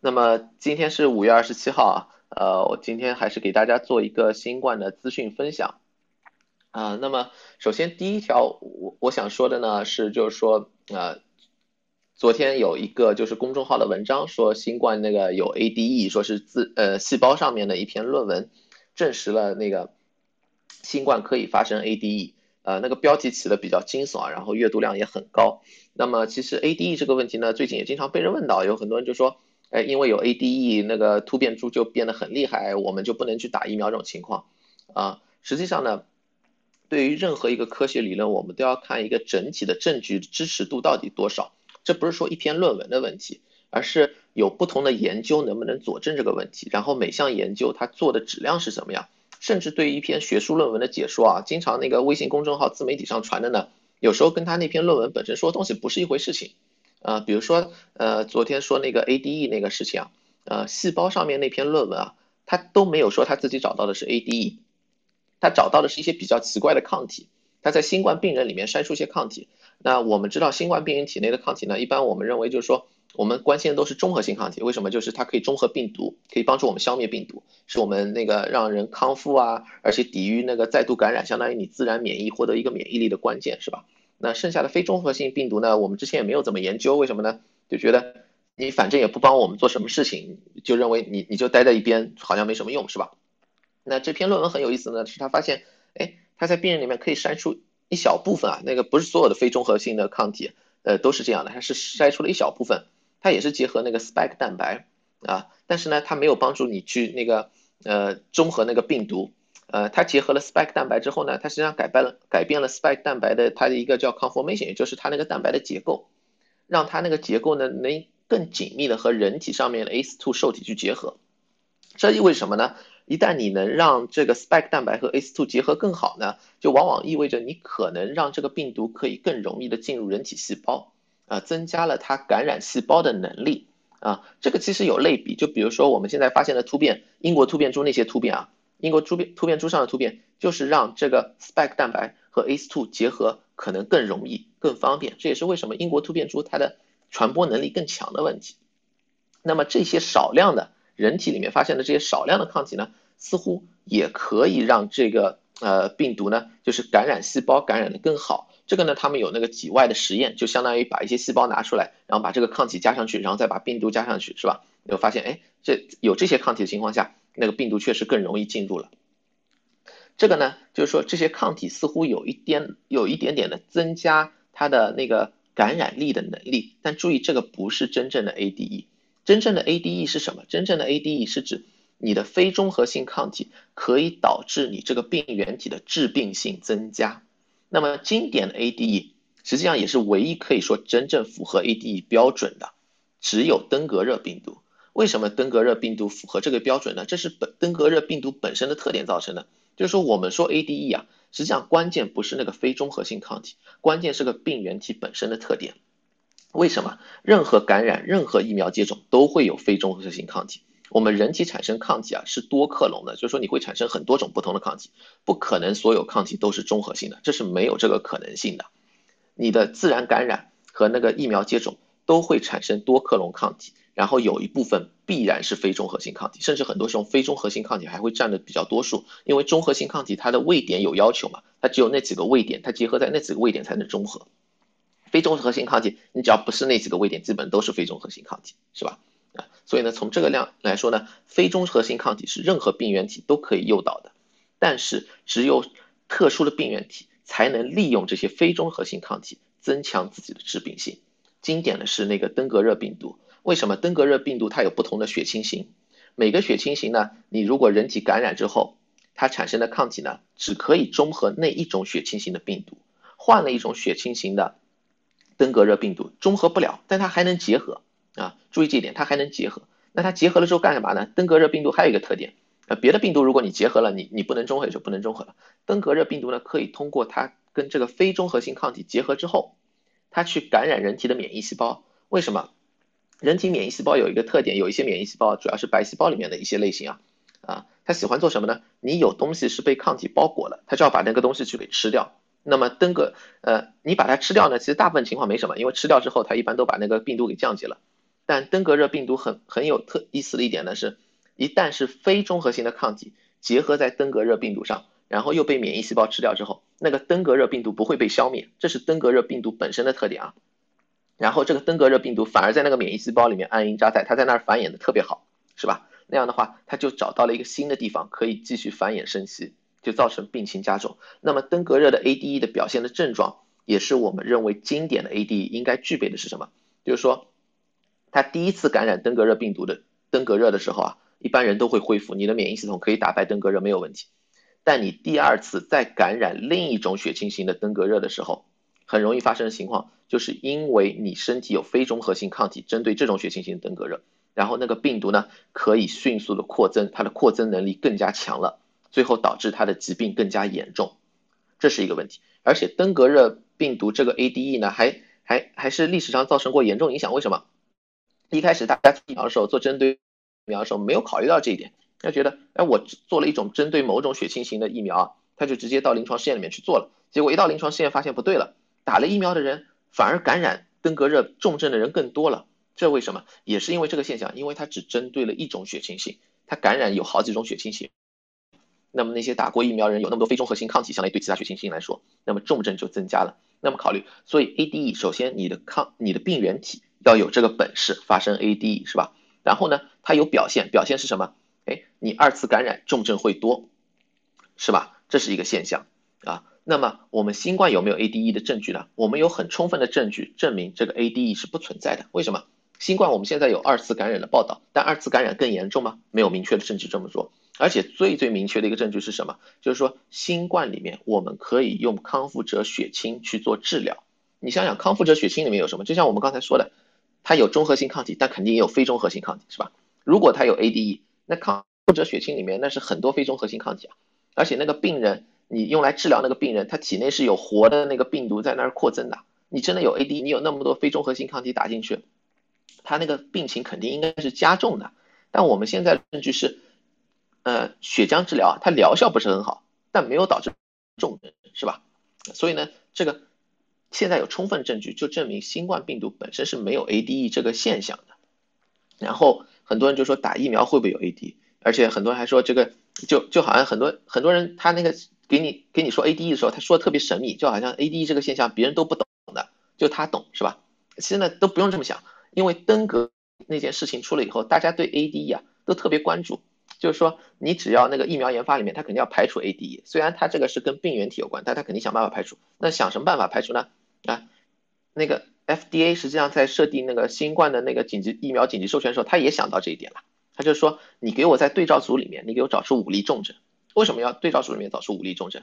那么今天是五月二十七号啊，呃，我今天还是给大家做一个新冠的资讯分享啊。那么首先第一条，我我想说的呢是，就是说呃，昨天有一个就是公众号的文章说新冠那个有 ADE，说是自呃细胞上面的一篇论文证实了那个新冠可以发生 ADE，呃，那个标题起的比较惊悚啊，然后阅读量也很高。那么其实 ADE 这个问题呢，最近也经常被人问到，有很多人就说。哎，因为有 ADE 那个突变株就变得很厉害，我们就不能去打疫苗这种情况啊。实际上呢，对于任何一个科学理论，我们都要看一个整体的证据支持度到底多少。这不是说一篇论文的问题，而是有不同的研究能不能佐证这个问题，然后每项研究它做的质量是什么样。甚至对于一篇学术论文的解说啊，经常那个微信公众号自媒体上传的呢，有时候跟他那篇论文本身说的东西不是一回事情。呃，比如说，呃，昨天说那个 ADE 那个事情啊，呃，细胞上面那篇论文啊，他都没有说他自己找到的是 ADE，他找到的是一些比较奇怪的抗体，他在新冠病人里面筛出一些抗体。那我们知道新冠病人体内的抗体呢，一般我们认为就是说，我们关心的都是中和性抗体，为什么？就是它可以中和病毒，可以帮助我们消灭病毒，是我们那个让人康复啊，而且抵御那个再度感染，相当于你自然免疫获得一个免疫力的关键，是吧？那剩下的非中和性病毒呢？我们之前也没有怎么研究，为什么呢？就觉得你反正也不帮我们做什么事情，就认为你你就待在一边，好像没什么用，是吧？那这篇论文很有意思呢，是他发现，哎，他在病人里面可以筛出一小部分啊，那个不是所有的非中和性的抗体，呃，都是这样的，他是筛出了一小部分，它也是结合那个 spike 蛋白啊，但是呢，它没有帮助你去那个呃中和那个病毒。呃，它结合了 spike 蛋白之后呢，它实际上改变了改变了 spike 蛋白的它的一个叫 conformation，也就是它那个蛋白的结构，让它那个结构呢能更紧密的和人体上面的 ACE2 受体去结合。这意味着什么呢？一旦你能让这个 spike 蛋白和 ACE2 结合更好呢，就往往意味着你可能让这个病毒可以更容易的进入人体细胞，啊，增加了它感染细胞的能力。啊，这个其实有类比，就比如说我们现在发现的突变，英国突变株那些突变啊。英国突变突变株上的突变，就是让这个 spike 蛋白和 ACE2 结合可能更容易、更方便。这也是为什么英国突变株它的传播能力更强的问题。那么这些少量的人体里面发现的这些少量的抗体呢，似乎也可以让这个呃病毒呢，就是感染细胞感染的更好。这个呢，他们有那个体外的实验，就相当于把一些细胞拿出来，然后把这个抗体加上去，然后再把病毒加上去，是吧？有发现，哎，这有这些抗体的情况下。那个病毒确实更容易进入了，这个呢，就是说这些抗体似乎有一点有一点点的增加它的那个感染力的能力，但注意这个不是真正的 ADE，真正的 ADE 是什么？真正的 ADE 是指你的非中和性抗体可以导致你这个病原体的致病性增加。那么经典的 ADE 实际上也是唯一可以说真正符合 ADE 标准的，只有登革热病毒。为什么登革热病毒符合这个标准呢？这是本登革热病毒本身的特点造成的。就是说，我们说 ADE 啊，实际上关键不是那个非中和性抗体，关键是个病原体本身的特点。为什么？任何感染、任何疫苗接种都会有非中和性抗体。我们人体产生抗体啊是多克隆的，就是说你会产生很多种不同的抗体，不可能所有抗体都是中和性的，这是没有这个可能性的。你的自然感染和那个疫苗接种都会产生多克隆抗体。然后有一部分必然是非中和性抗体，甚至很多时候非中和性抗体还会占的比较多数，因为中和性抗体它的位点有要求嘛，它只有那几个位点，它结合在那几个位点才能中和。非中和性抗体，你只要不是那几个位点，基本都是非中和性抗体，是吧？啊，所以呢，从这个量来说呢，非中和性抗体是任何病原体都可以诱导的，但是只有特殊的病原体才能利用这些非中和性抗体增强自己的致病性。经典的是那个登革热病毒。为什么登革热病毒它有不同的血清型？每个血清型呢，你如果人体感染之后，它产生的抗体呢，只可以中和那一种血清型的病毒。换了一种血清型的登革热病毒，中和不了，但它还能结合啊！注意这一点，它还能结合。那它结合了之后干什么呢？登革热病毒还有一个特点，呃，别的病毒如果你结合了，你你不能中和就不能中和了。登革热病毒呢，可以通过它跟这个非中和性抗体结合之后，它去感染人体的免疫细胞。为什么？人体免疫细胞有一个特点，有一些免疫细胞主要是白细胞里面的一些类型啊，啊，它喜欢做什么呢？你有东西是被抗体包裹了，它就要把那个东西去给吃掉。那么登革，呃，你把它吃掉呢，其实大部分情况没什么，因为吃掉之后它一般都把那个病毒给降解了。但登革热病毒很很有特意思的一点呢是，一旦是非中和性的抗体结合在登革热病毒上，然后又被免疫细胞吃掉之后，那个登革热病毒不会被消灭，这是登革热病毒本身的特点啊。然后这个登革热病毒反而在那个免疫细胞里面安营扎寨，它在那儿繁衍的特别好，是吧？那样的话，它就找到了一个新的地方可以继续繁衍生息，就造成病情加重。那么登革热的 ADE 的表现的症状，也是我们认为经典的 ADE 应该具备的是什么？就是说。他第一次感染登革热病毒的登革热的时候啊，一般人都会恢复，你的免疫系统可以打败登革热没有问题。但你第二次再感染另一种血清型的登革热的时候，很容易发生的情况，就是因为你身体有非中和性抗体针对这种血清型登革热，然后那个病毒呢可以迅速的扩增，它的扩增能力更加强了，最后导致它的疾病更加严重，这是一个问题。而且登革热病毒这个 ADE 呢，还还还是历史上造成过严重影响，为什么？一开始大家疫苗的时候做针对疫苗的时候没有考虑到这一点，他觉得，哎，我做了一种针对某种血清型的疫苗啊，他就直接到临床试验里面去做了，结果一到临床试验发现不对了，打了疫苗的人反而感染登革热重症的人更多了，这为什么？也是因为这个现象，因为它只针对了一种血清型，它感染有好几种血清型，那么那些打过疫苗人有那么多非中和性抗体，相当于对其他血清型来说，那么重症就增加了。那么考虑，所以 ADE 首先你的抗你的病原体。要有这个本事发生 ADE 是吧？然后呢，它有表现，表现是什么？哎，你二次感染重症会多，是吧？这是一个现象啊。那么我们新冠有没有 ADE 的证据呢？我们有很充分的证据证明这个 ADE 是不存在的。为什么？新冠我们现在有二次感染的报道，但二次感染更严重吗？没有明确的证据这么说。而且最最明确的一个证据是什么？就是说新冠里面我们可以用康复者血清去做治疗。你想想，康复者血清里面有什么？就像我们刚才说的。它有中和性抗体，但肯定也有非中和性抗体，是吧？如果它有 ADE，那康复者血清里面那是很多非中和性抗体啊，而且那个病人你用来治疗那个病人，他体内是有活的那个病毒在那儿扩增的。你真的有 AD，你有那么多非中和性抗体打进去，他那个病情肯定应该是加重的。但我们现在证据是，呃，血浆治疗它疗效不是很好，但没有导致重症，是吧？所以呢，这个。现在有充分证据，就证明新冠病毒本身是没有 ADE 这个现象的。然后很多人就说打疫苗会不会有 AD，而且很多人还说这个就就好像很多很多人他那个给你给你说 ADE 的时候，他说的特别神秘，就好像 ADE 这个现象别人都不懂的，就他懂是吧？其实呢都不用这么想，因为登革那件事情出了以后，大家对 ADE 啊都特别关注。就是说，你只要那个疫苗研发里面，它肯定要排除 ADE，虽然它这个是跟病原体有关，但它肯定想办法排除。那想什么办法排除呢？啊，那个 FDA 实际上在设定那个新冠的那个紧急疫苗紧急授权的时候，他也想到这一点了。他就说，你给我在对照组里面，你给我找出五例重症。为什么要对照组里面找出五例重症？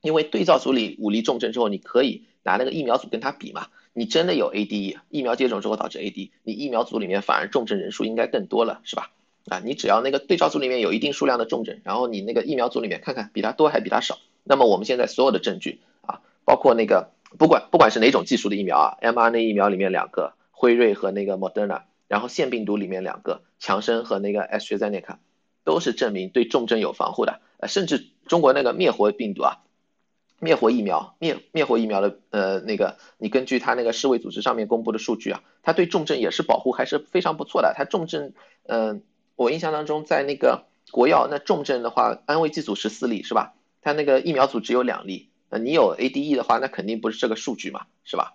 因为对照组里五例重症之后，你可以拿那个疫苗组跟他比嘛。你真的有 ADE，疫苗接种之后导致 AD，你疫苗组里面反而重症人数应该更多了，是吧？啊，你只要那个对照组里面有一定数量的重症，然后你那个疫苗组里面看看比它多还比它少，那么我们现在所有的证据啊，包括那个。不管不管是哪种技术的疫苗啊，mRNA 疫苗里面两个，辉瑞和那个 Moderna，然后腺病毒里面两个，强生和那个 AstraZeneca，都是证明对重症有防护的。呃，甚至中国那个灭活病毒啊，灭活疫苗灭灭活疫苗的呃那个，你根据它那个世卫组织上面公布的数据啊，它对重症也是保护还是非常不错的。它重症，嗯，我印象当中在那个国药那重症的话，安慰剂组十四例是吧？它那个疫苗组只有两例。那你有 ADE 的话，那肯定不是这个数据嘛，是吧？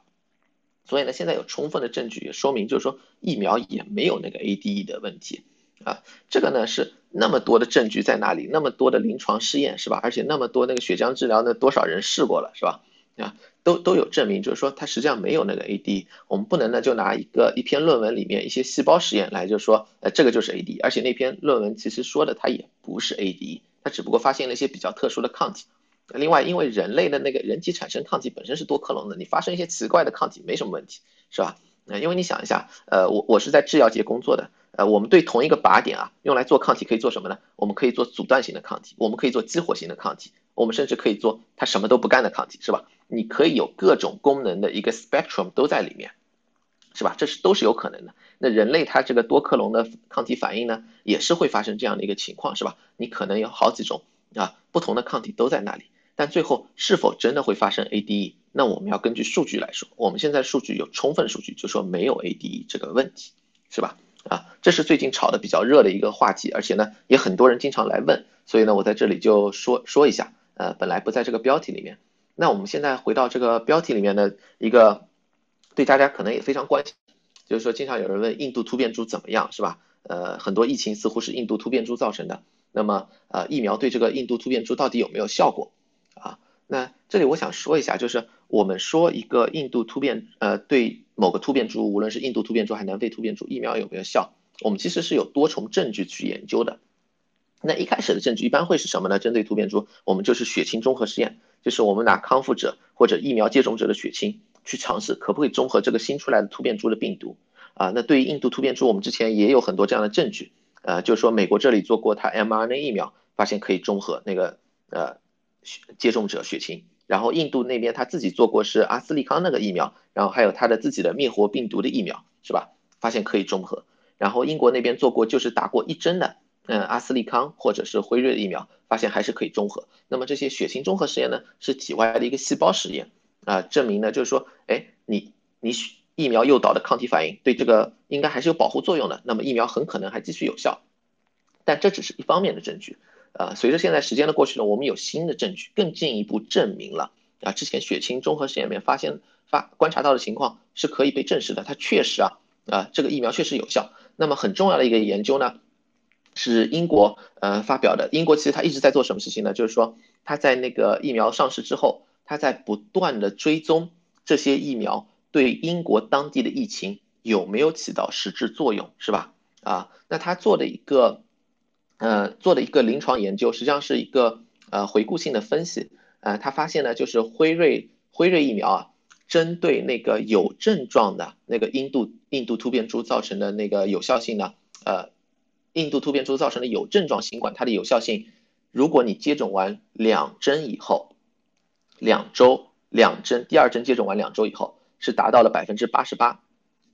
所以呢，现在有充分的证据也说明，就是说疫苗也没有那个 ADE 的问题啊。这个呢是那么多的证据在哪里？那么多的临床试验是吧？而且那么多那个血浆治疗，那多少人试过了是吧？啊，都都有证明，就是说它实际上没有那个 AD。我们不能呢就拿一个一篇论文里面一些细胞实验来就说，呃，这个就是 AD。而且那篇论文其实说的它也不是 AD，它只不过发现了一些比较特殊的抗体。另外，因为人类的那个人体产生抗体本身是多克隆的，你发生一些奇怪的抗体没什么问题，是吧？呃，因为你想一下，呃，我我是在制药界工作的，呃，我们对同一个靶点啊，用来做抗体可以做什么呢？我们可以做阻断型的抗体，我们可以做激活型的抗体，我们甚至可以做它什么都不干的抗体，是吧？你可以有各种功能的一个 spectrum 都在里面，是吧？这是都是有可能的。那人类它这个多克隆的抗体反应呢，也是会发生这样的一个情况，是吧？你可能有好几种啊不同的抗体都在那里。但最后是否真的会发生 ADE？那我们要根据数据来说。我们现在数据有充分数据，就说没有 ADE 这个问题是吧？啊，这是最近炒的比较热的一个话题，而且呢，也很多人经常来问，所以呢，我在这里就说说一下，呃，本来不在这个标题里面。那我们现在回到这个标题里面的一个，对大家可能也非常关心，就是说经常有人问印度突变株怎么样，是吧？呃，很多疫情似乎是印度突变株造成的，那么呃，疫苗对这个印度突变株到底有没有效果？啊，那这里我想说一下，就是我们说一个印度突变，呃，对某个突变株，无论是印度突变株还是南非突变株，疫苗有没有效？我们其实是有多重证据去研究的。那一开始的证据一般会是什么呢？针对突变株，我们就是血清综合试验，就是我们拿康复者或者疫苗接种者的血清去尝试可不可以中和这个新出来的突变株的病毒。啊，那对于印度突变株，我们之前也有很多这样的证据，呃，就是说美国这里做过它 mRNA 疫苗，发现可以中和那个呃接种者血清，然后印度那边他自己做过是阿斯利康那个疫苗，然后还有他的自己的灭活病毒的疫苗，是吧？发现可以中和，然后英国那边做过就是打过一针的，嗯，阿斯利康或者是辉瑞的疫苗，发现还是可以中和。那么这些血清中和实验呢，是体外的一个细胞实验啊，证明呢就是说，哎，你你疫苗诱导的抗体反应对这个应该还是有保护作用的，那么疫苗很可能还继续有效，但这只是一方面的证据。呃，随着现在时间的过去呢，我们有新的证据，更进一步证明了啊，之前血清综合实验里面发现发观察到的情况是可以被证实的，它确实啊啊这个疫苗确实有效。那么很重要的一个研究呢，是英国呃发表的。英国其实它一直在做什么事情呢？就是说它在那个疫苗上市之后，它在不断的追踪这些疫苗。对英国当地的疫情有没有起到实质作用，是吧？啊，那他做的一个，呃，做的一个临床研究，实际上是一个呃回顾性的分析，呃，他发现呢，就是辉瑞辉瑞疫苗啊，针对那个有症状的那个印度印度突变株造成的那个有效性呢，呃，印度突变株造成的有症状新冠，它的有效性，如果你接种完两针以后，两周两针，第二针接种完两周以后。是达到了百分之八十八，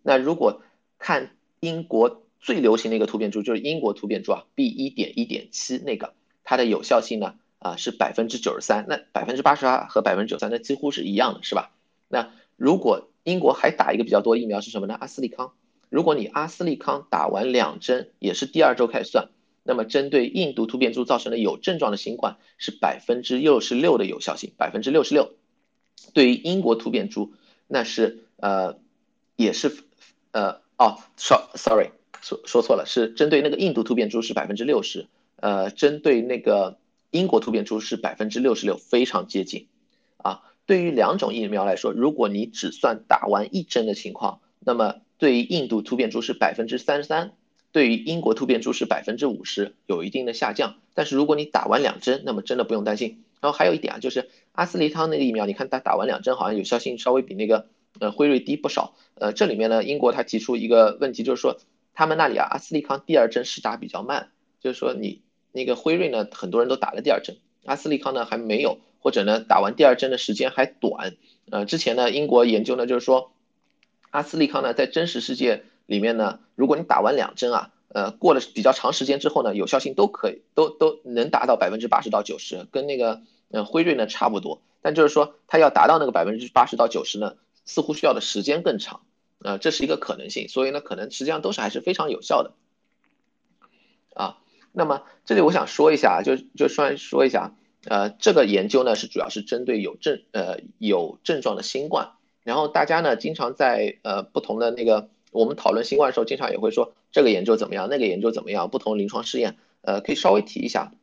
那如果看英国最流行的一个突变株，就是英国突变株啊，B 一点一点七那个，它的有效性呢啊是百分之九十三，那百分之八十八和百分之九三那几乎是一样的，是吧？那如果英国还打一个比较多疫苗是什么呢？阿斯利康，如果你阿斯利康打完两针，也是第二周开始算，那么针对印度突变株造成的有症状的新冠是百分之六十六的有效性，百分之六十六，对于英国突变株。那是呃，也是呃哦，so sorry，说说错了，是针对那个印度突变株是百分之六十，呃，针对那个英国突变株是百分之六十六，非常接近。啊，对于两种疫苗来说，如果你只算打完一针的情况，那么对于印度突变株是百分之三十三，对于英国突变株是百分之五十，有一定的下降。但是如果你打完两针，那么真的不用担心。然后还有一点啊，就是阿斯利康那个疫苗，你看它打完两针，好像有效性稍微比那个呃辉瑞低不少。呃，这里面呢，英国它提出一个问题，就是说他们那里啊，阿斯利康第二针施打比较慢，就是说你那个辉瑞呢，很多人都打了第二针，阿斯利康呢还没有，或者呢打完第二针的时间还短。呃，之前呢，英国研究呢就是说，阿斯利康呢在真实世界里面呢，如果你打完两针啊。呃，过了比较长时间之后呢，有效性都可以，都都能达到百分之八十到九十，跟那个呃辉瑞呢差不多。但就是说，它要达到那个百分之八十到九十呢，似乎需要的时间更长。呃，这是一个可能性。所以呢，可能实际上都是还是非常有效的。啊，那么这里我想说一下，就就算说一下，呃，这个研究呢是主要是针对有症呃有症状的新冠，然后大家呢经常在呃不同的那个。我们讨论新冠的时候，经常也会说这个研究怎么样，那个研究怎么样，不同临床试验，呃，可以稍微提一下，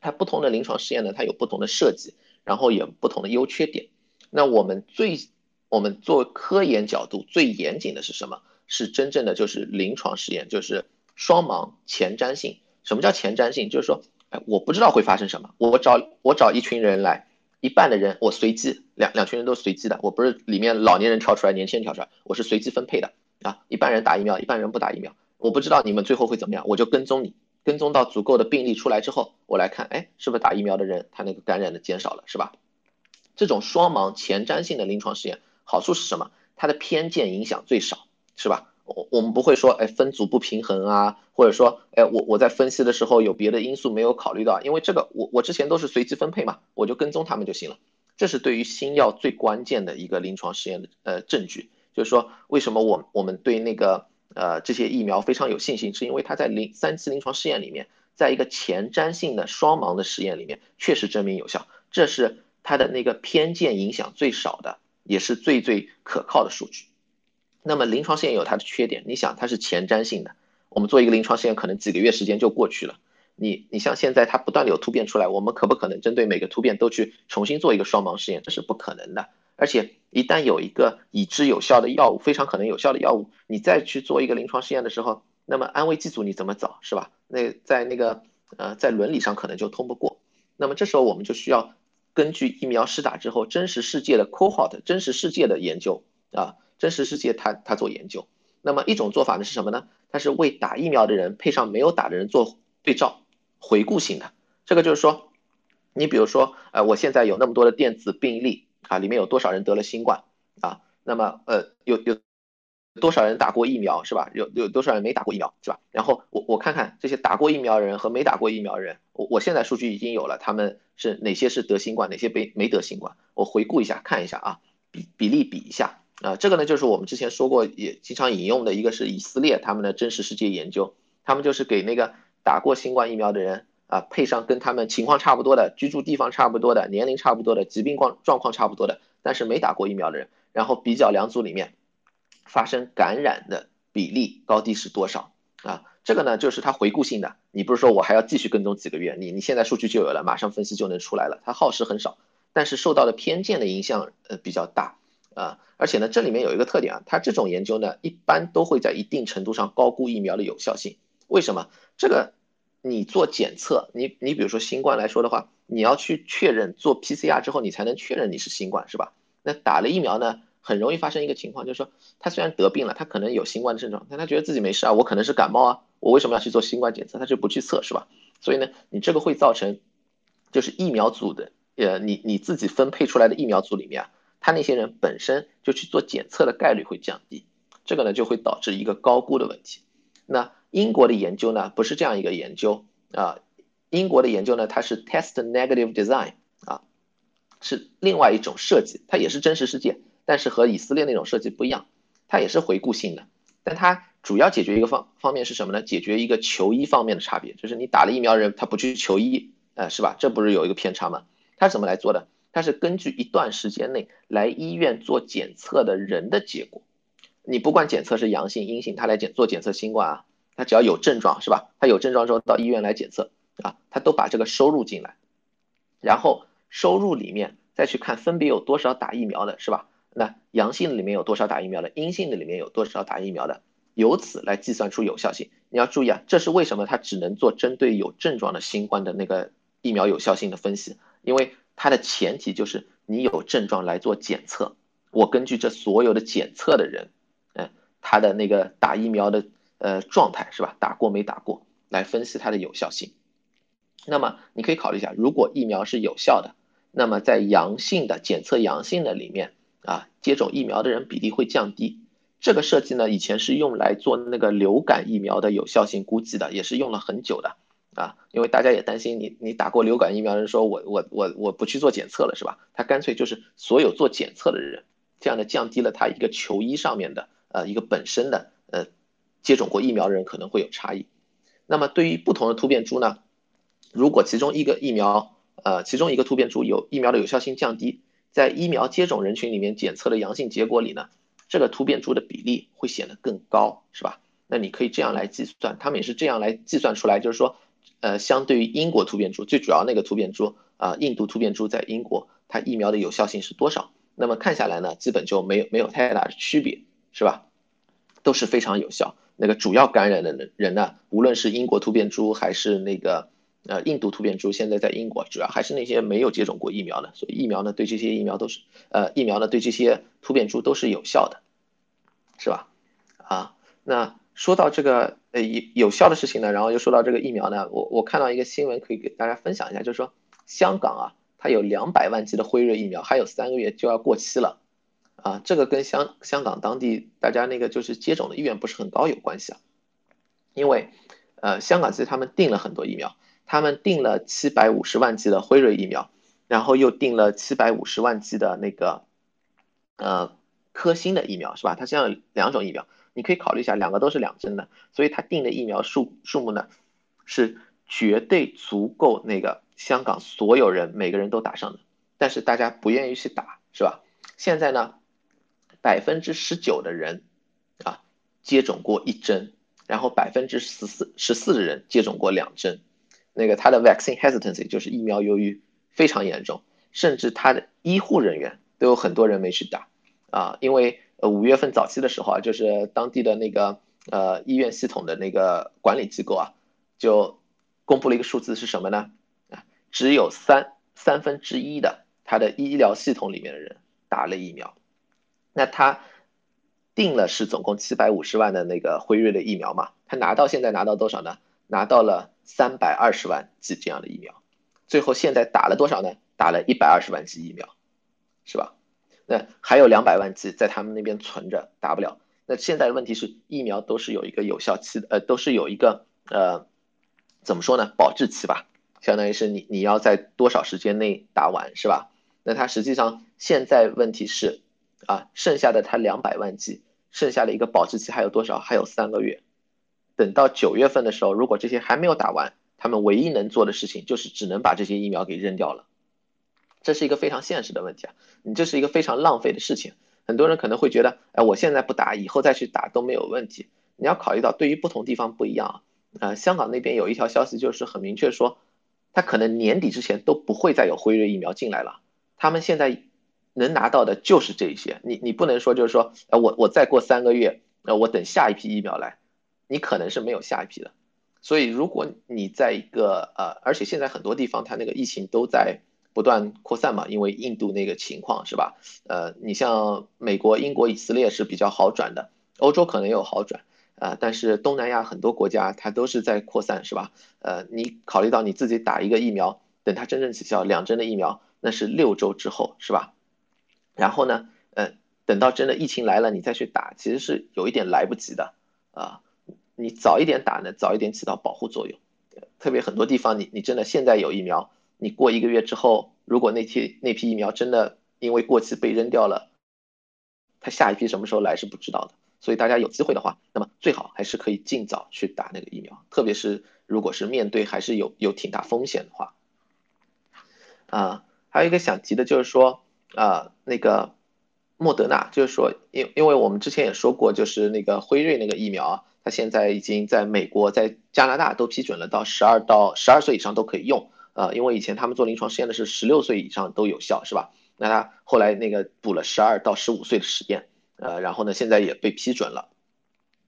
它不同的临床试验呢，它有不同的设计，然后也不同的优缺点。那我们最，我们做科研角度最严谨的是什么？是真正的就是临床试验，就是双盲前瞻性。什么叫前瞻性？就是说，哎，我不知道会发生什么，我找我找一群人来，一半的人我随机，两两群人都随机的，我不是里面老年人挑出来，年轻人挑出来，我是随机分配的。啊，一半人打疫苗，一半人不打疫苗。我不知道你们最后会怎么样，我就跟踪你，跟踪到足够的病例出来之后，我来看，哎，是不是打疫苗的人他那个感染的减少了，是吧？这种双盲前瞻性的临床试验好处是什么？它的偏见影响最少，是吧？我我们不会说，哎，分组不平衡啊，或者说，哎，我我在分析的时候有别的因素没有考虑到，因为这个我我之前都是随机分配嘛，我就跟踪他们就行了。这是对于新药最关键的一个临床试验的呃证据。就是说，为什么我我们对那个呃这些疫苗非常有信心，是因为它在临三期临床试验里面，在一个前瞻性的双盲的实验里面确实证明有效，这是它的那个偏见影响最少的，也是最最可靠的数据。那么临床试验有它的缺点，你想它是前瞻性的，我们做一个临床试验可能几个月时间就过去了。你你像现在它不断的有突变出来，我们可不可能针对每个突变都去重新做一个双盲试验？这是不可能的。而且一旦有一个已知有效的药物，非常可能有效的药物，你再去做一个临床试验的时候，那么安慰剂组你怎么找是吧？那在那个呃在伦理上可能就通不过。那么这时候我们就需要根据疫苗施打之后真实世界的 cohort 真实世界的研究啊，真实世界它它做研究。那么一种做法呢是什么呢？它是为打疫苗的人配上没有打的人做对照。回顾性的，这个就是说，你比如说，呃，我现在有那么多的电子病例啊，里面有多少人得了新冠啊？那么，呃，有有多少人打过疫苗是吧？有有多少人没打过疫苗是吧？然后我我看看这些打过疫苗人和没打过疫苗人，我我现在数据已经有了，他们是哪些是得新冠，哪些没没得新冠？我回顾一下，看一下啊，比比例比一下啊，这个呢就是我们之前说过也经常引用的一个是以色列他们的真实世界研究，他们就是给那个。打过新冠疫苗的人啊，配上跟他们情况差不多的、居住地方差不多的、年龄差不多的、疾病状状况差不多的，但是没打过疫苗的人，然后比较两组里面发生感染的比例高低是多少啊？这个呢就是它回顾性的，你不是说我还要继续跟踪几个月，你你现在数据就有了，马上分析就能出来了，它耗时很少，但是受到的偏见的影响呃比较大啊，而且呢这里面有一个特点啊，它这种研究呢一般都会在一定程度上高估疫苗的有效性，为什么？这个你做检测，你你比如说新冠来说的话，你要去确认做 PCR 之后，你才能确认你是新冠，是吧？那打了疫苗呢，很容易发生一个情况，就是说他虽然得病了，他可能有新冠的症状，但他觉得自己没事啊，我可能是感冒啊，我为什么要去做新冠检测？他就不去测，是吧？所以呢，你这个会造成，就是疫苗组的，呃，你你自己分配出来的疫苗组里面啊，他那些人本身就去做检测的概率会降低，这个呢就会导致一个高估的问题。那英国的研究呢，不是这样一个研究啊。英国的研究呢，它是 test negative design 啊，是另外一种设计，它也是真实世界，但是和以色列那种设计不一样，它也是回顾性的，但它主要解决一个方方面是什么呢？解决一个求医方面的差别，就是你打了疫苗人他不去求医，呃，是吧？这不是有一个偏差吗？他是怎么来做的？他是根据一段时间内来医院做检测的人的结果，你不管检测是阳性阴性，他来检做检测新冠啊。他只要有症状是吧？他有症状之后到医院来检测啊，他都把这个收入进来，然后收入里面再去看分别有多少打疫苗的是吧？那阳性的里面有多少打疫苗的？阴性的里面有多少打疫苗的？由此来计算出有效性。你要注意啊，这是为什么它只能做针对有症状的新冠的那个疫苗有效性的分析？因为它的前提就是你有症状来做检测，我根据这所有的检测的人，嗯，他的那个打疫苗的。呃，状态是吧？打过没打过，来分析它的有效性。那么你可以考虑一下，如果疫苗是有效的，那么在阳性的检测阳性的里面啊，接种疫苗的人比例会降低。这个设计呢，以前是用来做那个流感疫苗的有效性估计的，也是用了很久的啊。因为大家也担心你，你打过流感疫苗的人说，我我我我不去做检测了是吧？他干脆就是所有做检测的人，这样的降低了他一个求医上面的呃一个本身的呃。接种过疫苗的人可能会有差异。那么对于不同的突变株呢？如果其中一个疫苗，呃，其中一个突变株有疫苗的有效性降低，在疫苗接种人群里面检测的阳性结果里呢，这个突变株的比例会显得更高，是吧？那你可以这样来计算，他们也是这样来计算出来，就是说，呃，相对于英国突变株，最主要那个突变株啊，印度突变株在英国，它疫苗的有效性是多少？那么看下来呢，基本就没有没有太大的区别，是吧？都是非常有效。那个主要感染的人人呢，无论是英国突变株还是那个呃印度突变株，现在在英国主要还是那些没有接种过疫苗的，所以疫苗呢对这些疫苗都是呃疫苗呢对这些突变株都是有效的，是吧？啊，那说到这个呃有有效的事情呢，然后又说到这个疫苗呢，我我看到一个新闻可以给大家分享一下，就是说香港啊，它有两百万剂的辉瑞疫苗，还有三个月就要过期了。啊，这个跟香香港当地大家那个就是接种的意愿不是很高有关系啊，因为，呃，香港其实他们订了很多疫苗，他们订了七百五十万剂的辉瑞疫苗，然后又订了七百五十万剂的那个，呃，科兴的疫苗是吧？它这样两种疫苗，你可以考虑一下，两个都是两针的，所以他定的疫苗数数目呢，是绝对足够那个香港所有人每个人都打上的，但是大家不愿意去打，是吧？现在呢，百分之十九的人啊接种过一针，然后百分之十四十四的人接种过两针，那个他的 vaccine hesitancy 就是疫苗犹豫非常严重，甚至他的医护人员都有很多人没去打啊，因为。呃，五月份早期的时候啊，就是当地的那个呃医院系统的那个管理机构啊，就公布了一个数字是什么呢？啊，只有三三分之一的他的医疗系统里面的人打了疫苗。那他定了是总共七百五十万的那个辉瑞的疫苗嘛？他拿到现在拿到多少呢？拿到了三百二十万剂这样的疫苗。最后现在打了多少呢？打了一百二十万剂疫苗，是吧？那还有两百万剂在他们那边存着，打不了。那现在的问题是，疫苗都是有一个有效期的，呃，都是有一个呃，怎么说呢？保质期吧，相当于是你你要在多少时间内打完，是吧？那它实际上现在问题是，啊，剩下的它两百万剂，剩下的一个保质期还有多少？还有三个月。等到九月份的时候，如果这些还没有打完，他们唯一能做的事情就是只能把这些疫苗给扔掉了。这是一个非常现实的问题啊，你这是一个非常浪费的事情。很多人可能会觉得，哎，我现在不打，以后再去打都没有问题。你要考虑到，对于不同地方不一样啊。呃，香港那边有一条消息，就是很明确说，他可能年底之前都不会再有辉瑞疫苗进来了。他们现在能拿到的就是这一些。你你不能说就是说，呃，我我再过三个月，呃，我等下一批疫苗来，你可能是没有下一批的。所以如果你在一个呃，而且现在很多地方它那个疫情都在。不断扩散嘛，因为印度那个情况是吧？呃，你像美国、英国、以色列是比较好转的，欧洲可能有好转，呃，但是东南亚很多国家它都是在扩散是吧？呃，你考虑到你自己打一个疫苗，等它真正起效，两针的疫苗那是六周之后是吧？然后呢，呃，等到真的疫情来了，你再去打，其实是有一点来不及的啊。你早一点打呢，早一点起到保护作用，特别很多地方你你真的现在有疫苗。你过一个月之后，如果那批那批疫苗真的因为过期被扔掉了，它下一批什么时候来是不知道的。所以大家有机会的话，那么最好还是可以尽早去打那个疫苗，特别是如果是面对还是有有挺大风险的话。啊，还有一个想提的就是说，啊，那个莫德纳，就是说，因因为我们之前也说过，就是那个辉瑞那个疫苗，它现在已经在美国、在加拿大都批准了，到十二到十二岁以上都可以用。呃，因为以前他们做临床实验的是十六岁以上都有效，是吧？那他后来那个补了十二到十五岁的实验，呃，然后呢，现在也被批准了。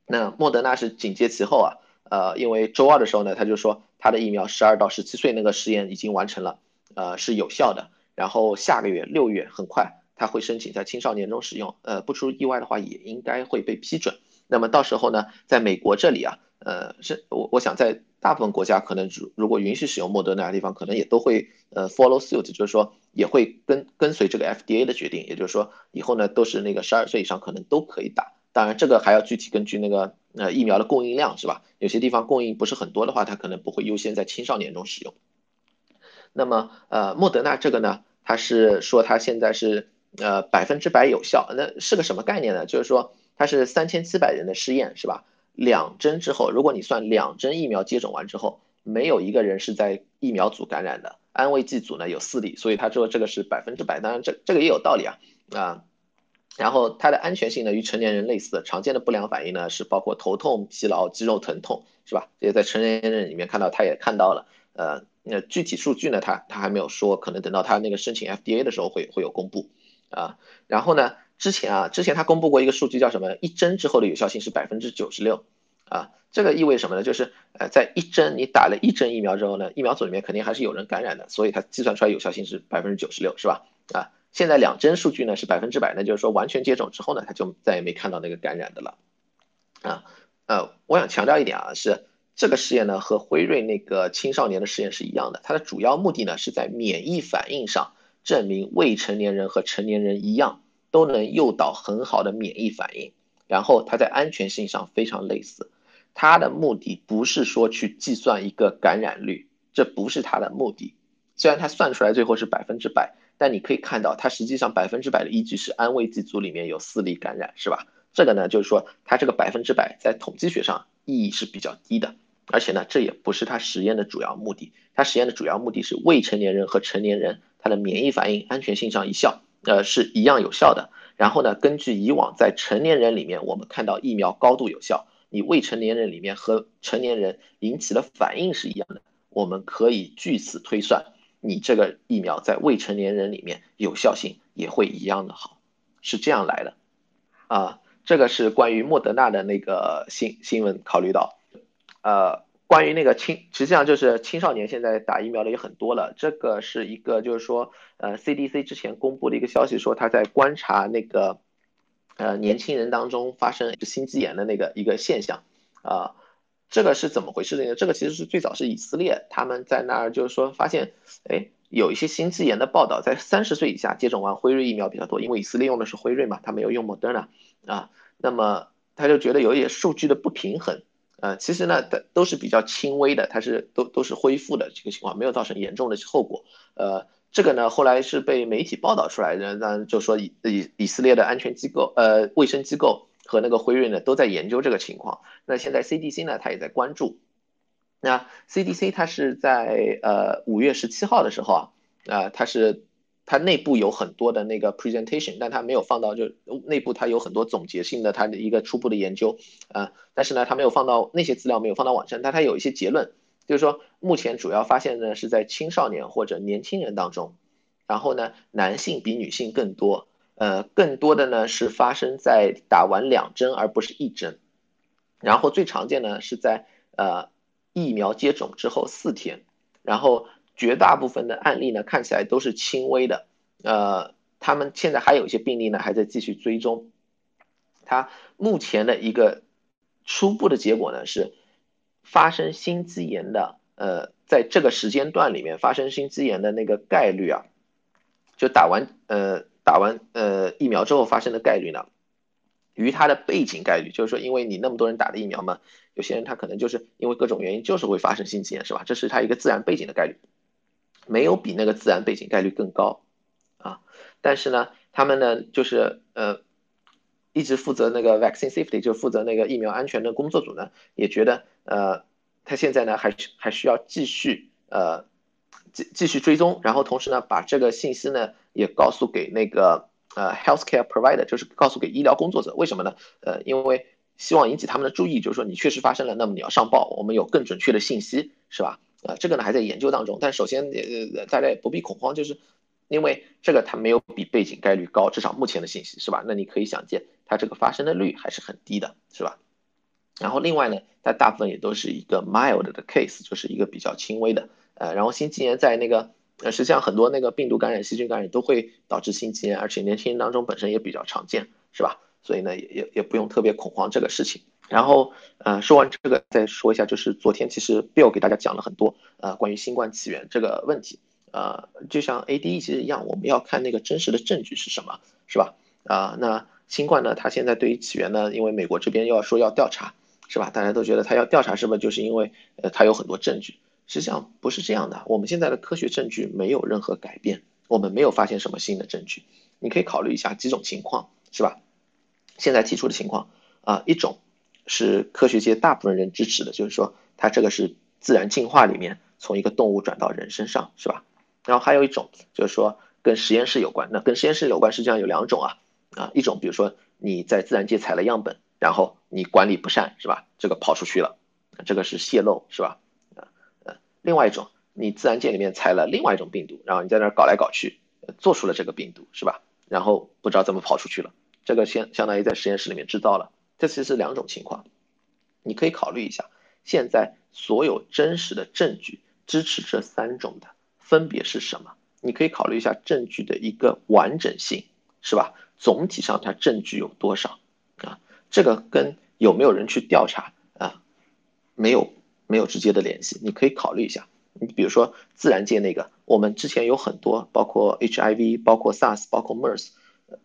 那莫德纳是紧接其后啊，呃，因为周二的时候呢，他就说他的疫苗十二到十七岁那个实验已经完成了，呃，是有效的。然后下个月六月很快他会申请在青少年中使用，呃，不出意外的话也应该会被批准。那么到时候呢，在美国这里啊，呃，是我我想在。大部分国家可能如如果允许使用莫德纳的地方，可能也都会呃 follow suit，就是说也会跟跟随这个 FDA 的决定，也就是说以后呢都是那个十二岁以上可能都可以打。当然这个还要具体根据那个呃疫苗的供应量是吧？有些地方供应不是很多的话，它可能不会优先在青少年中使用。那么呃莫德纳这个呢，它是说它现在是呃百分之百有效，那是个什么概念呢？就是说它是三千七百人的试验是吧？两针之后，如果你算两针疫苗接种完之后，没有一个人是在疫苗组感染的，安慰剂组呢有四例，所以他说这个是百分之百。当然，这这个也有道理啊啊。然后它的安全性呢与成年人类似，常见的不良反应呢是包括头痛、疲劳、肌肉疼痛，是吧？这些在成年人里面看到，他也看到了。呃，那具体数据呢，他他还没有说，可能等到他那个申请 FDA 的时候会会有公布啊。然后呢？之前啊，之前他公布过一个数据，叫什么？一针之后的有效性是百分之九十六，啊，这个意味什么呢？就是呃，在一针你打了一针疫苗之后呢，疫苗组里面肯定还是有人感染的，所以它计算出来有效性是百分之九十六，是吧？啊，现在两针数据呢是百分之百，那就是说完全接种之后呢，他就再也没看到那个感染的了，啊，呃，我想强调一点啊，是这个试验呢和辉瑞那个青少年的试验是一样的，它的主要目的呢是在免疫反应上证明未成年人和成年人一样。都能诱导很好的免疫反应，然后它在安全性上非常类似。它的目的不是说去计算一个感染率，这不是它的目的。虽然它算出来最后是百分之百，但你可以看到它实际上百分之百的依据是安慰剂组里面有四例感染，是吧？这个呢，就是说它这个百分之百在统计学上意义是比较低的，而且呢，这也不是它实验的主要目的。它实验的主要目的是未成年人和成年人他的免疫反应安全性上一效，呃，是一样有效的。然后呢，根据以往在成年人里面我们看到疫苗高度有效，你未成年人里面和成年人引起的反应是一样的，我们可以据此推算，你这个疫苗在未成年人里面有效性也会一样的好，是这样来的。啊，这个是关于莫德纳的那个新新闻，考虑到，呃，关于那个青，实际上就是青少年现在打疫苗的也很多了。这个是一个就是说，呃，CDC 之前公布的一个消息，说他在观察那个，呃，年轻人当中发生心肌炎的那个一个现象，啊，这个是怎么回事呢？这个其实是最早是以色列他们在那儿就是说发现，哎。有一些心肌炎的报道，在三十岁以下接种完辉瑞疫苗比较多，因为以色列用的是辉瑞嘛，他没有用莫德纳啊。那么他就觉得有一些数据的不平衡，呃，其实呢，都都是比较轻微的，它是都都是恢复的这个情况，没有造成严重的后果。呃，这个呢，后来是被媒体报道出来的，那就说以以以色列的安全机构、呃卫生机构和那个辉瑞呢都在研究这个情况。那现在 CDC 呢，他也在关注。那 CDC 它是在呃五月十七号的时候啊，呃它是它内部有很多的那个 presentation，但它没有放到就内部它有很多总结性的它的一个初步的研究啊，但是呢它没有放到那些资料没有放到网上，但它有一些结论，就是说目前主要发现呢是在青少年或者年轻人当中，然后呢男性比女性更多，呃更多的呢是发生在打完两针而不是一针，然后最常见呢是在呃。疫苗接种之后四天，然后绝大部分的案例呢看起来都是轻微的，呃，他们现在还有一些病例呢还在继续追踪，他目前的一个初步的结果呢是发生心肌炎的，呃，在这个时间段里面发生心肌炎的那个概率啊，就打完呃打完呃疫苗之后发生的概率呢。与它的背景概率，就是说，因为你那么多人打的疫苗嘛，有些人他可能就是因为各种原因，就是会发生心肌炎，是吧？这是它一个自然背景的概率，没有比那个自然背景概率更高啊。但是呢，他们呢，就是呃，一直负责那个 vaccine safety，就负责那个疫苗安全的工作组呢，也觉得呃，他现在呢还还需要继续呃继继续追踪，然后同时呢，把这个信息呢也告诉给那个。呃，healthcare provider 就是告诉给医疗工作者，为什么呢？呃，因为希望引起他们的注意，就是说你确实发生了，那么你要上报，我们有更准确的信息，是吧？啊，这个呢还在研究当中，但首先呃大家也不必恐慌，就是因为这个它没有比背景概率高，至少目前的信息是吧？那你可以想见，它这个发生的率还是很低的，是吧？然后另外呢，它大部分也都是一个 mild 的 case，就是一个比较轻微的，呃，然后心肌炎在那个。呃，实际上很多那个病毒感染、细菌感染都会导致心肌炎，而且年轻人当中本身也比较常见，是吧？所以呢，也也也不用特别恐慌这个事情。然后，呃，说完这个，再说一下，就是昨天其实 Bill 给大家讲了很多，呃，关于新冠起源这个问题。呃，就像 ADE 其实一样，我们要看那个真实的证据是什么，是吧？啊，那新冠呢，它现在对于起源呢，因为美国这边要说要调查，是吧？大家都觉得他要调查，是不是就是因为呃，他有很多证据？实际上不是这样的，我们现在的科学证据没有任何改变，我们没有发现什么新的证据。你可以考虑一下几种情况，是吧？现在提出的情况啊，一种是科学界大部分人支持的，就是说它这个是自然进化里面从一个动物转到人身上，是吧？然后还有一种就是说跟实验室有关，那跟实验室有关实际上有两种啊啊，一种比如说你在自然界采了样本，然后你管理不善，是吧？这个跑出去了，这个是泄露，是吧？呃另外一种，你自然界里面采了另外一种病毒，然后你在那儿搞来搞去，做出了这个病毒，是吧？然后不知道怎么跑出去了，这个相相当于在实验室里面制造了。这其实是两种情况，你可以考虑一下。现在所有真实的证据支持这三种的分别是什么？你可以考虑一下证据的一个完整性，是吧？总体上它证据有多少啊？这个跟有没有人去调查啊没有。没有直接的联系，你可以考虑一下。你比如说自然界那个，我们之前有很多，包括 HIV，包括 SARS，包括 MERS，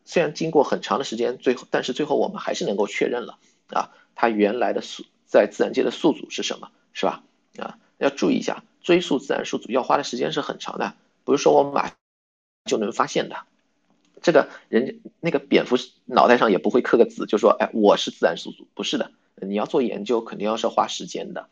虽然经过很长的时间，最后但是最后我们还是能够确认了啊，它原来的宿在自然界的宿主是什么，是吧？啊，要注意一下，追溯自然宿主要花的时间是很长的，不是说我们马就能发现的。这个人家那个蝙蝠脑袋上也不会刻个字，就说哎我是自然宿主，不是的，你要做研究肯定要是花时间的，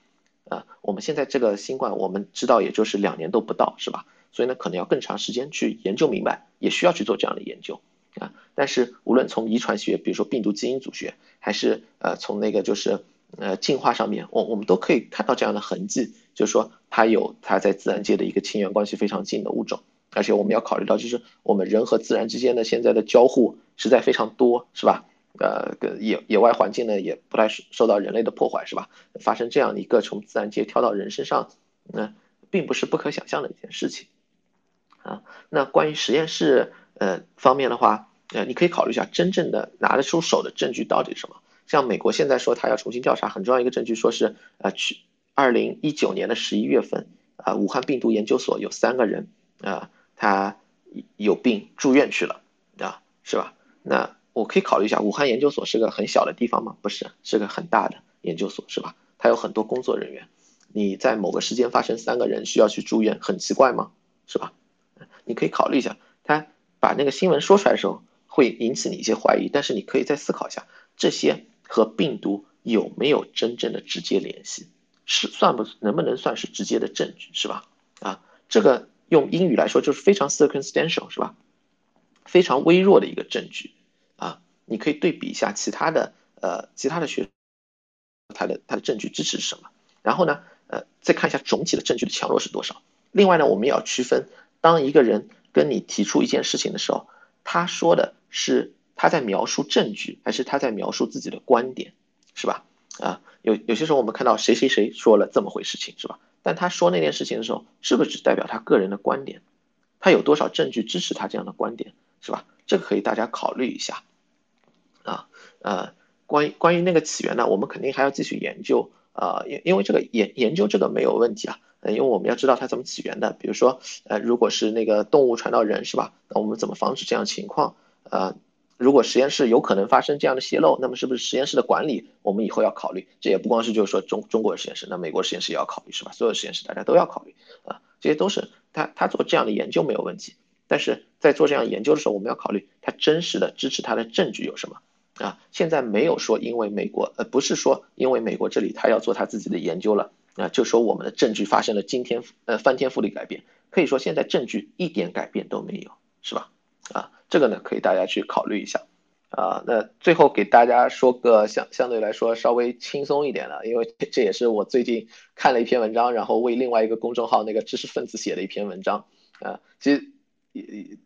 啊，我们现在这个新冠我们知道也就是两年都不到是吧？所以呢可能要更长时间去研究明白，也需要去做这样的研究啊。但是无论从遗传学，比如说病毒基因组学，还是呃从那个就是呃进化上面，我我们都可以看到这样的痕迹，就是说它有它在自然界的一个亲缘关系非常近的物种。而且我们要考虑到，就是我们人和自然之间的现在的交互实在非常多，是吧？呃，野野外环境呢也不太受到人类的破坏，是吧？发生这样一个从自然界跳到人身上，那并不是不可想象的一件事情啊。那关于实验室呃方面的话，呃，你可以考虑一下，真正的拿得出手的证据到底是什么？像美国现在说他要重新调查，很重要一个证据，说是呃去二零一九年的十一月份啊，武汉病毒研究所有三个人啊。他有病住院去了啊，是吧？那我可以考虑一下，武汉研究所是个很小的地方吗？不是，是个很大的研究所，是吧？它有很多工作人员，你在某个时间发生三个人需要去住院，很奇怪吗？是吧？你可以考虑一下，他把那个新闻说出来的时候会引起你一些怀疑，但是你可以再思考一下，这些和病毒有没有真正的直接联系？是算不能不能算是直接的证据，是吧？啊，这个。用英语来说就是非常 circumstantial 是吧？非常微弱的一个证据啊，你可以对比一下其他的呃其他的学，它的它的证据支持是什么？然后呢呃再看一下总体的证据的强弱是多少。另外呢我们也要区分，当一个人跟你提出一件事情的时候，他说的是他在描述证据，还是他在描述自己的观点，是吧？啊有有些时候我们看到谁谁谁说了这么回事情是吧？但他说那件事情的时候，是不是只代表他个人的观点？他有多少证据支持他这样的观点，是吧？这个可以大家考虑一下。啊，呃，关于关于那个起源呢，我们肯定还要继续研究。啊，因因为这个研研究这个没有问题啊，因为我们要知道它怎么起源的。比如说，呃，如果是那个动物传到人，是吧？那我们怎么防止这样情况？啊？如果实验室有可能发生这样的泄漏，那么是不是实验室的管理我们以后要考虑？这也不光是就是说中中国的实验室，那美国实验室也要考虑，是吧？所有实验室大家都要考虑啊，这些都是他他做这样的研究没有问题，但是在做这样研究的时候，我们要考虑他真实的支持他的证据有什么啊？现在没有说因为美国呃不是说因为美国这里他要做他自己的研究了啊，就说我们的证据发生了惊天呃翻天覆地改变，可以说现在证据一点改变都没有，是吧？啊。这个呢，可以大家去考虑一下，啊，那最后给大家说个相相对来说稍微轻松一点的，因为这也是我最近看了一篇文章，然后为另外一个公众号那个知识分子写的一篇文章，啊，其实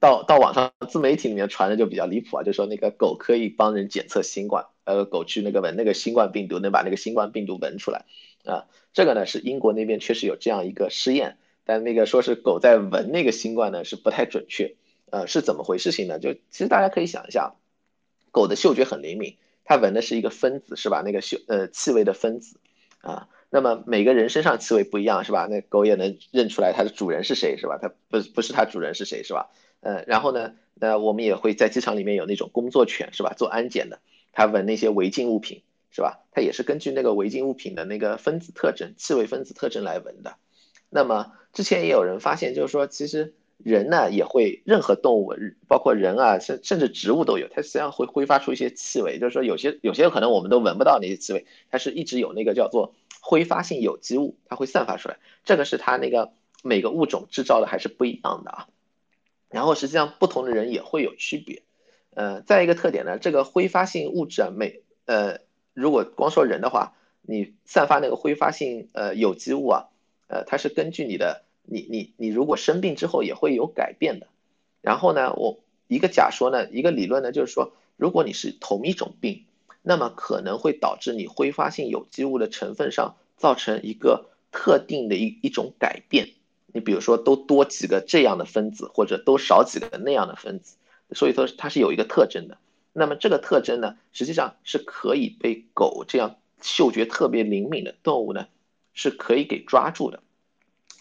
到到网上自媒体里面传的就比较离谱啊，就说那个狗可以帮人检测新冠，呃，狗去那个闻那个新冠病毒，能把那个新冠病毒闻出来，啊，这个呢是英国那边确实有这样一个试验，但那个说是狗在闻那个新冠呢是不太准确。呃，是怎么回事情呢？就其实大家可以想一下，狗的嗅觉很灵敏，它闻的是一个分子，是吧？那个嗅呃气味的分子啊。那么每个人身上气味不一样，是吧？那狗也能认出来它的主人是谁，是吧？它不不是它主人是谁，是吧？呃，然后呢，那我们也会在机场里面有那种工作犬，是吧？做安检的，它闻那些违禁物品，是吧？它也是根据那个违禁物品的那个分子特征、气味分子特征来闻的。那么之前也有人发现，就是说其实。人呢也会，任何动物，包括人啊，甚甚至植物都有，它实际上会挥发出一些气味，就是说有些有些可能我们都闻不到那些气味，它是一直有那个叫做挥发性有机物，它会散发出来，这个是它那个每个物种制造的还是不一样的啊。然后实际上不同的人也会有区别，呃，再一个特点呢，这个挥发性物质啊，每呃如果光说人的话，你散发那个挥发性呃有机物啊，呃，它是根据你的。你你你如果生病之后也会有改变的，然后呢，我一个假说呢，一个理论呢，就是说，如果你是同一种病，那么可能会导致你挥发性有机物的成分上造成一个特定的一一种改变。你比如说，都多几个这样的分子，或者都少几个那样的分子，所以说它是有一个特征的。那么这个特征呢，实际上是可以被狗这样嗅觉特别灵敏的动物呢，是可以给抓住的。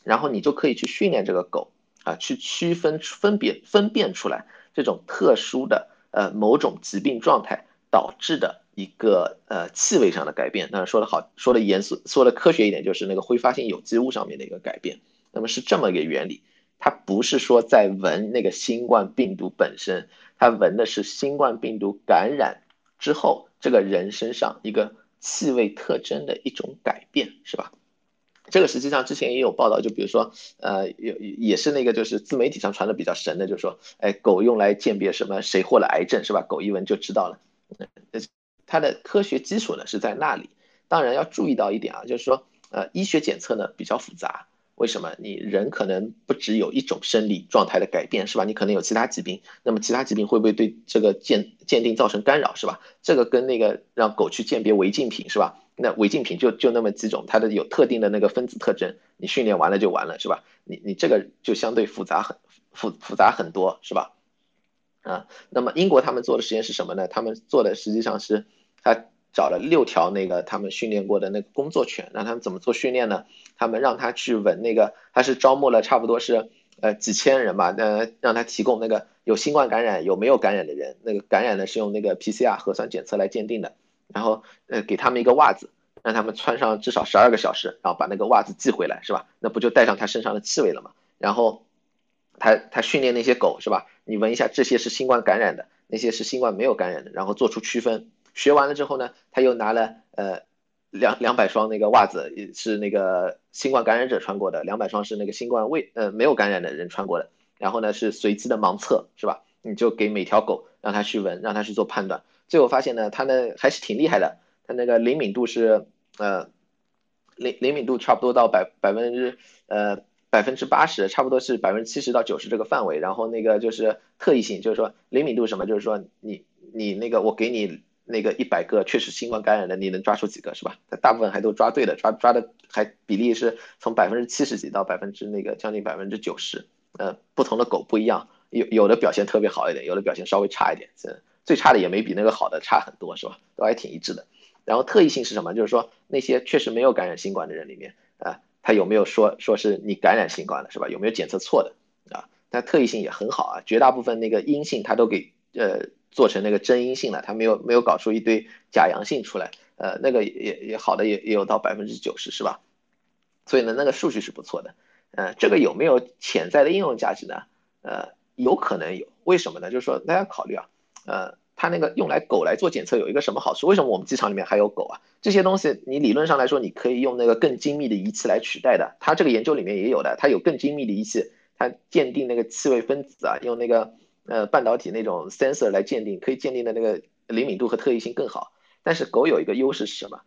然后你就可以去训练这个狗啊，去区分分别分辨出来这种特殊的呃某种疾病状态导致的一个呃气味上的改变。当然说的好，说的严肃，说的科学一点，就是那个挥发性有机物上面的一个改变。那么是这么一个原理。它不是说在闻那个新冠病毒本身，它闻的是新冠病毒感染之后这个人身上一个气味特征的一种改变，是吧？这个实际上之前也有报道，就比如说，呃，有也是那个就是自媒体上传的比较神的，就是说，哎，狗用来鉴别什么谁患了癌症，是吧？狗一闻就知道了。它的科学基础呢是在那里。当然要注意到一点啊，就是说，呃，医学检测呢比较复杂。为什么？你人可能不只有一种生理状态的改变，是吧？你可能有其他疾病，那么其他疾病会不会对这个鉴鉴定造成干扰，是吧？这个跟那个让狗去鉴别违禁品，是吧？那违禁品就就那么几种，它的有特定的那个分子特征，你训练完了就完了，是吧？你你这个就相对复杂很复复杂很多，是吧？啊，那么英国他们做的实验是什么呢？他们做的实际上是他。找了六条那个他们训练过的那个工作犬，让他们怎么做训练呢？他们让他去闻那个，他是招募了差不多是呃几千人吧，呃让他提供那个有新冠感染有没有感染的人，那个感染呢是用那个 PCR 核酸检测来鉴定的，然后呃给他们一个袜子，让他们穿上至少十二个小时，然后把那个袜子寄回来，是吧？那不就带上他身上的气味了吗？然后他他训练那些狗是吧？你闻一下，这些是新冠感染的，那些是新冠没有感染的，然后做出区分。学完了之后呢，他又拿了呃两两百双那个袜子，是那个新冠感染者穿过的，两百双是那个新冠未呃没有感染的人穿过的。然后呢是随机的盲测，是吧？你就给每条狗让它去闻，让它去做判断。最后发现呢，它呢还是挺厉害的，它那个灵敏度是呃灵灵敏度差不多到百百分之呃百分之八十，差不多是百分之七十到九十这个范围。然后那个就是特异性，就是说灵敏度什么，就是说你你那个我给你。那个一百个确实新冠感染的，你能抓出几个是吧？它大部分还都抓对的，抓抓的还比例是从百分之七十几到百分之那个将近百分之九十。呃，不同的狗不一样，有有的表现特别好一点，有的表现稍微差一点。这最差的也没比那个好的差很多是吧？都还挺一致的。然后特异性是什么？就是说那些确实没有感染新冠的人里面啊，他有没有说说是你感染新冠了是吧？有没有检测错的啊？但特异性也很好啊，绝大部分那个阴性他都给呃。做成那个真阴性了，它没有没有搞出一堆假阳性出来，呃，那个也也好的也也有到百分之九十是吧？所以呢，那个数据是不错的，呃，这个有没有潜在的应用价值呢？呃，有可能有，为什么呢？就是说大家考虑啊，呃，它那个用来狗来做检测有一个什么好处？为什么我们机场里面还有狗啊？这些东西你理论上来说你可以用那个更精密的仪器来取代的，它这个研究里面也有的，它有更精密的仪器，它鉴定那个气味分子啊，用那个。呃，半导体那种 sensor 来鉴定，可以鉴定的那个灵敏度和特异性更好。但是狗有一个优势是什么？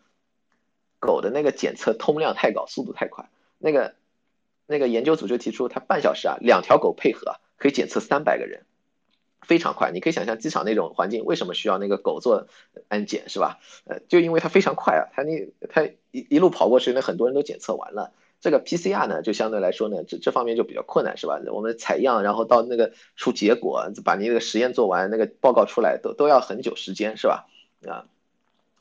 狗的那个检测通量太高，速度太快。那个那个研究组就提出，它半小时啊，两条狗配合可以检测三百个人，非常快。你可以想象机场那种环境，为什么需要那个狗做安检是吧？呃，就因为它非常快啊，它那它一一路跑过去，那很多人都检测完了。这个 PCR 呢，就相对来说呢，这这方面就比较困难，是吧？我们采样，然后到那个出结果，把你那个实验做完，那个报告出来，都都要很久时间，是吧？啊，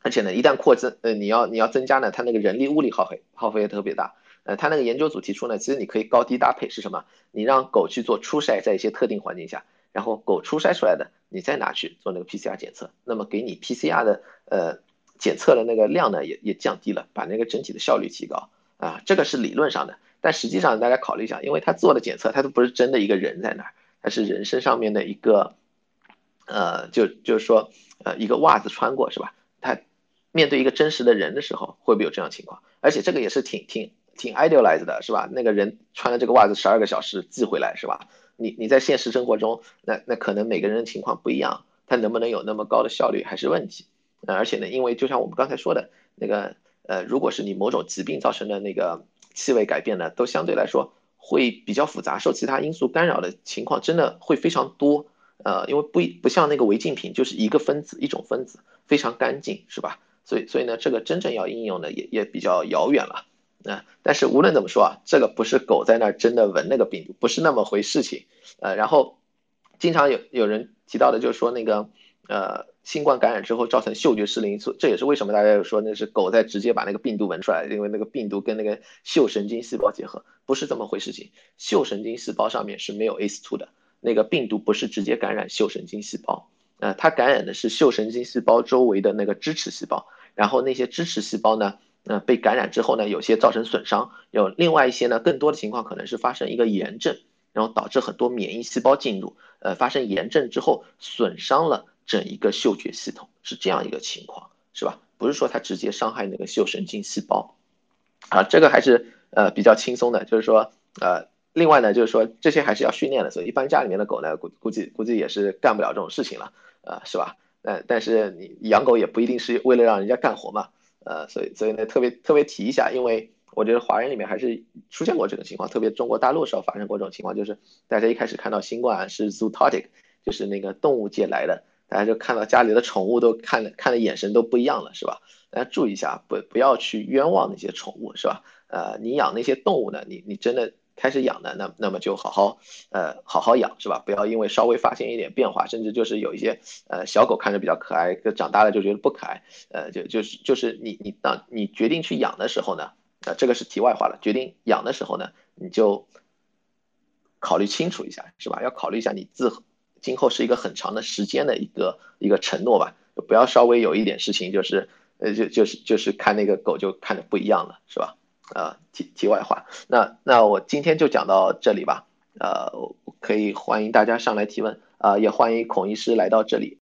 而且呢，一旦扩增，呃，你要你要增加呢，它那个人力物力耗费耗费也特别大。呃，他那个研究组提出呢，其实你可以高低搭配，是什么？你让狗去做初筛，在一些特定环境下，然后狗初筛出来的，你再拿去做那个 PCR 检测，那么给你 PCR 的呃检测的那个量呢，也也降低了，把那个整体的效率提高。啊，这个是理论上的，但实际上大家考虑一下，因为他做的检测，他都不是真的一个人在那儿，他是人身上面的一个，呃，就就是说，呃，一个袜子穿过是吧？他面对一个真实的人的时候，会不会有这样情况？而且这个也是挺挺挺 idealized 的是吧？那个人穿了这个袜子十二个小时寄回来是吧？你你在现实生活中，那那可能每个人的情况不一样，他能不能有那么高的效率还是问题。而且呢，因为就像我们刚才说的那个。呃，如果是你某种疾病造成的那个气味改变呢，都相对来说会比较复杂，受其他因素干扰的情况真的会非常多。呃，因为不不像那个违禁品，就是一个分子一种分子，非常干净，是吧？所以所以呢，这个真正要应用的也也比较遥远了。啊，但是无论怎么说啊，这个不是狗在那儿真的闻那个病毒，不是那么回事情。呃，然后经常有有人提到的就是说那个呃。新冠感染之后造成嗅觉失灵因素，这也是为什么大家有说那是狗在直接把那个病毒闻出来，因为那个病毒跟那个嗅神经细胞结合，不是这么回事情。嗅神经细胞上面是没有 ACE2 的，那个病毒不是直接感染嗅神经细胞，呃，它感染的是嗅神经细胞周围的那个支持细胞，然后那些支持细胞呢，呃，被感染之后呢，有些造成损伤，有另外一些呢，更多的情况可能是发生一个炎症。然后导致很多免疫细胞进入，呃，发生炎症之后损伤了整一个嗅觉系统，是这样一个情况，是吧？不是说它直接伤害那个嗅神经细胞，啊，这个还是呃比较轻松的，就是说呃，另外呢，就是说这些还是要训练的，所以一般家里面的狗呢，估估计估计也是干不了这种事情了，呃，是吧？但但是你养狗也不一定是为了让人家干活嘛，呃，所以所以呢，特别特别提一下，因为我觉得华人里面还是出现过这种情况，特别中国大陆时候发生过这种情况，就是大家一开始看到新冠是 zoototic，就是那个动物界来的。大家就看到家里的宠物都看的看的眼神都不一样了，是吧？大家注意一下，不不要去冤枉那些宠物，是吧？呃，你养那些动物呢，你你真的开始养的，那那么就好好呃好好养，是吧？不要因为稍微发现一点变化，甚至就是有一些呃小狗看着比较可爱，长大了就觉得不可爱，呃，就就是就是你你当你决定去养的时候呢，啊，这个是题外话了。决定养的时候呢，你就考虑清楚一下，是吧？要考虑一下你自。今后是一个很长的时间的一个一个承诺吧，不要稍微有一点事情，就是呃就就是就是看那个狗就看着不一样了，是吧？啊，题题外话，那那我今天就讲到这里吧，呃，可以欢迎大家上来提问，啊，也欢迎孔医师来到这里。